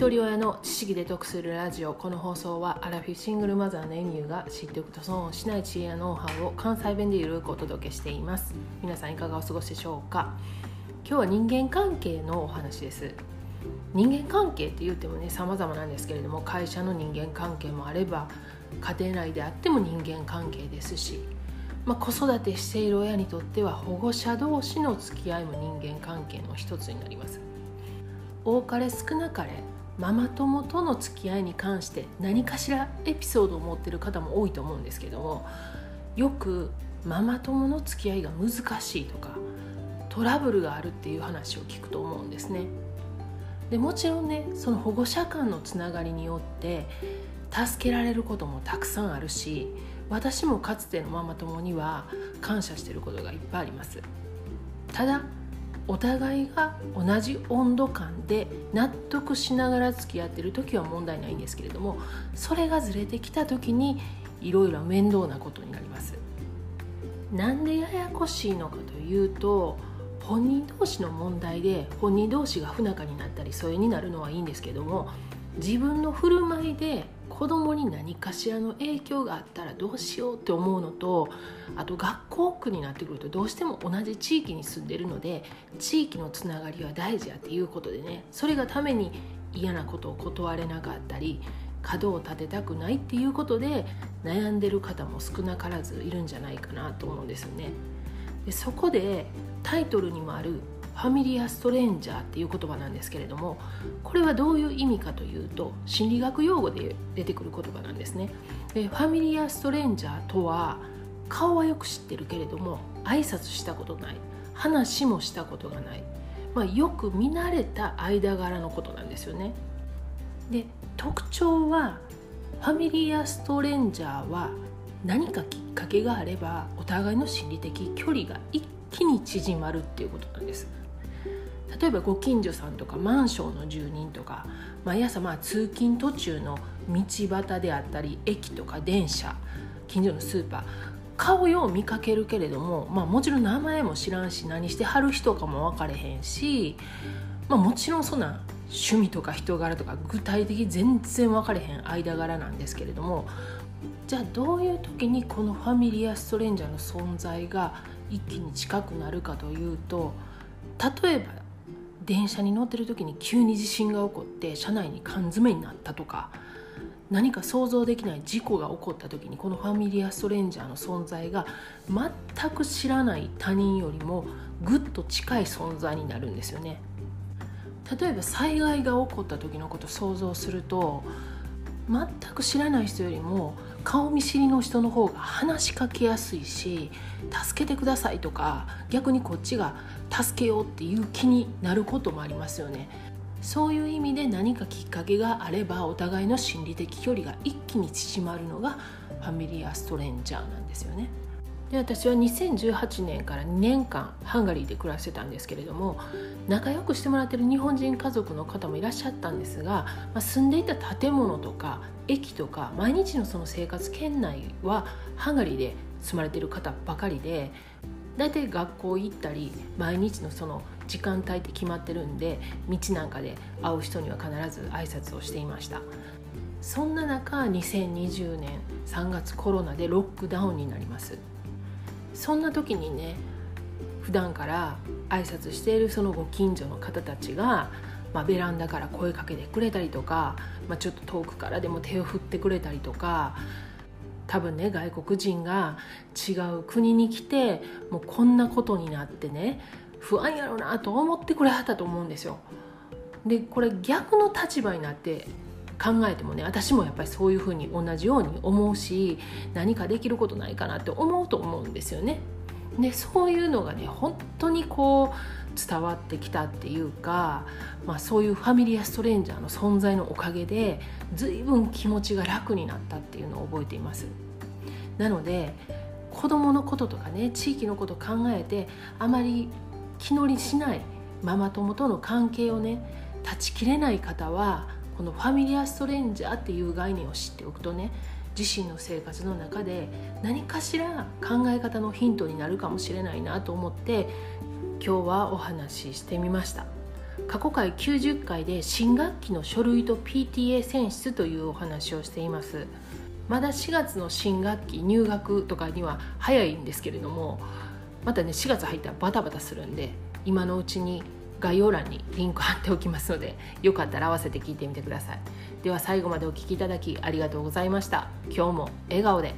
一人親の知識で得するラジオ。この放送はアラフィフシングルマザーのエミューが知っておくと損をしない知恵やノウハウを関西弁でゆるくお届けしています。皆さんいかがお過ごしでしょうか？今日は人間関係のお話です。人間関係って言ってもね様々なんですけれども会社の人間関係もあれば家庭内であっても人間関係ですし、まあ、子育てしている親にとっては保護者同士の付き合いも人間関係の一つになります。多かれ少なかれママ友との付き合いに関して何かしらエピソードを持ってる方も多いと思うんですけどもよくママ友の付き合いが難しいとかトラブルがあるっていう話を聞くと思うんですね。でもちろんねその保護者間のつながりによって助けられることもたくさんあるし私もかつてのママ友には感謝してることがいっぱいありますただお互いが同じ温度感で納得しながら付き合ってる時は問題ないんですけれどもそれがずれてきた時にいろいろ面倒なことになります。なんでややこしいのかというと本人同士の問題で本人同士が不仲になったり疎遠になるのはいいんですけども自分の振る舞いで子供に何かしらの影響があったらどうしようって思うのとあと学校区になってくるとどうしても同じ地域に住んでるので地域のつながりは大事やっていうことでねそれがために嫌なことを断れなかったり角を立てたくないっていうことで悩んでる方も少なからずいるんじゃないかなと思うんですよね。でそこでタイトルにもあるファミリアストレンジャーっていう言葉なんですけれどもこれはどういう意味かというと心理学用語で出てくる言葉なんですね。でファミリアストレンジャーとは顔はよく知ってるけれども挨拶したことない話もしたことがない、まあ、よく見慣れた間柄のことなんですよね。で特徴はファミリアストレンジャーは何かきっかけがあればお互いの心理的距離が一気に縮まるっていうことなんです。例えばご近所さんとかマンションの住人とか毎朝まあ通勤途中の道端であったり駅とか電車近所のスーパー顔よう見かけるけれども、まあ、もちろん名前も知らんし何してはる人かも分かれへんし、まあ、もちろんそんな趣味とか人柄とか具体的全然分かれへん間柄なんですけれどもじゃあどういう時にこのファミリアストレンジャーの存在が一気に近くなるかというと例えば電車に乗ってる時に急に地震が起こって車内に缶詰になったとか何か想像できない事故が起こった時にこのファミリアストレンジャーの存在が全く知らない他人よりもぐっと近い存在になるんですよね。例えば災害が起こった時のこと想像すると全く知らない人よりも顔見知りの人の方が話しかけやすいし助けてくださいとか逆にこっちが助けようっていう気になることもありますよね。そういう意味で何かきっかけがあればお互いの心理的距離が一気に縮まるのがファミリアストレンジャーなんですよね。で私は2018年から2年間ハンガリーで暮らしてたんですけれども仲良くしてもらってる日本人家族の方もいらっしゃったんですが、まあ、住んでいた建物とか駅とか毎日のその生活圏内はハンガリーで住まれてる方ばかりで大体学校行ったり毎日のその時間帯って決まってるんで道なんかで会う人には必ず挨拶をしていました。そんな中2020年3月コロナでロックダウンになります。そんな時にね普段から挨拶しているそのご近所の方たちが、まあ、ベランダから声かけてくれたりとか、まあ、ちょっと遠くからでも手を振ってくれたりとか多分ね外国人が違う国に来てもうこんなことになってね不安やろうなと思ってくれはったと思うんですよ。でこれ逆の立場になって考えてもね私もやっぱりそういうふうに同じように思うし何かできることないかなって思うと思うんですよね。でそういうのがね本当にこう伝わってきたっていうか、まあ、そういうファミリアストレンジャーの存在のおかげで随分気持ちが楽になったっていうのを覚えています。なので子供のこととかね地域のこと考えてあまり気乗りしないママ友との関係をね断ち切れない方はこのファミリアストレンジャーっていう概念を知っておくとね自身の生活の中で何かしら考え方のヒントになるかもしれないなと思って今日はお話ししてみました。過去回90回で新学期の書類と PTA 選出というお話をしています。まだ4月の新学期入学とかには早いんですけれどもまたね4月入ったらバタバタするんで今のうちに概要欄にリンク貼っておきますのでよかったら合わせて聞いてみてください。では最後までお聴きいただきありがとうございました。今日も笑顔で。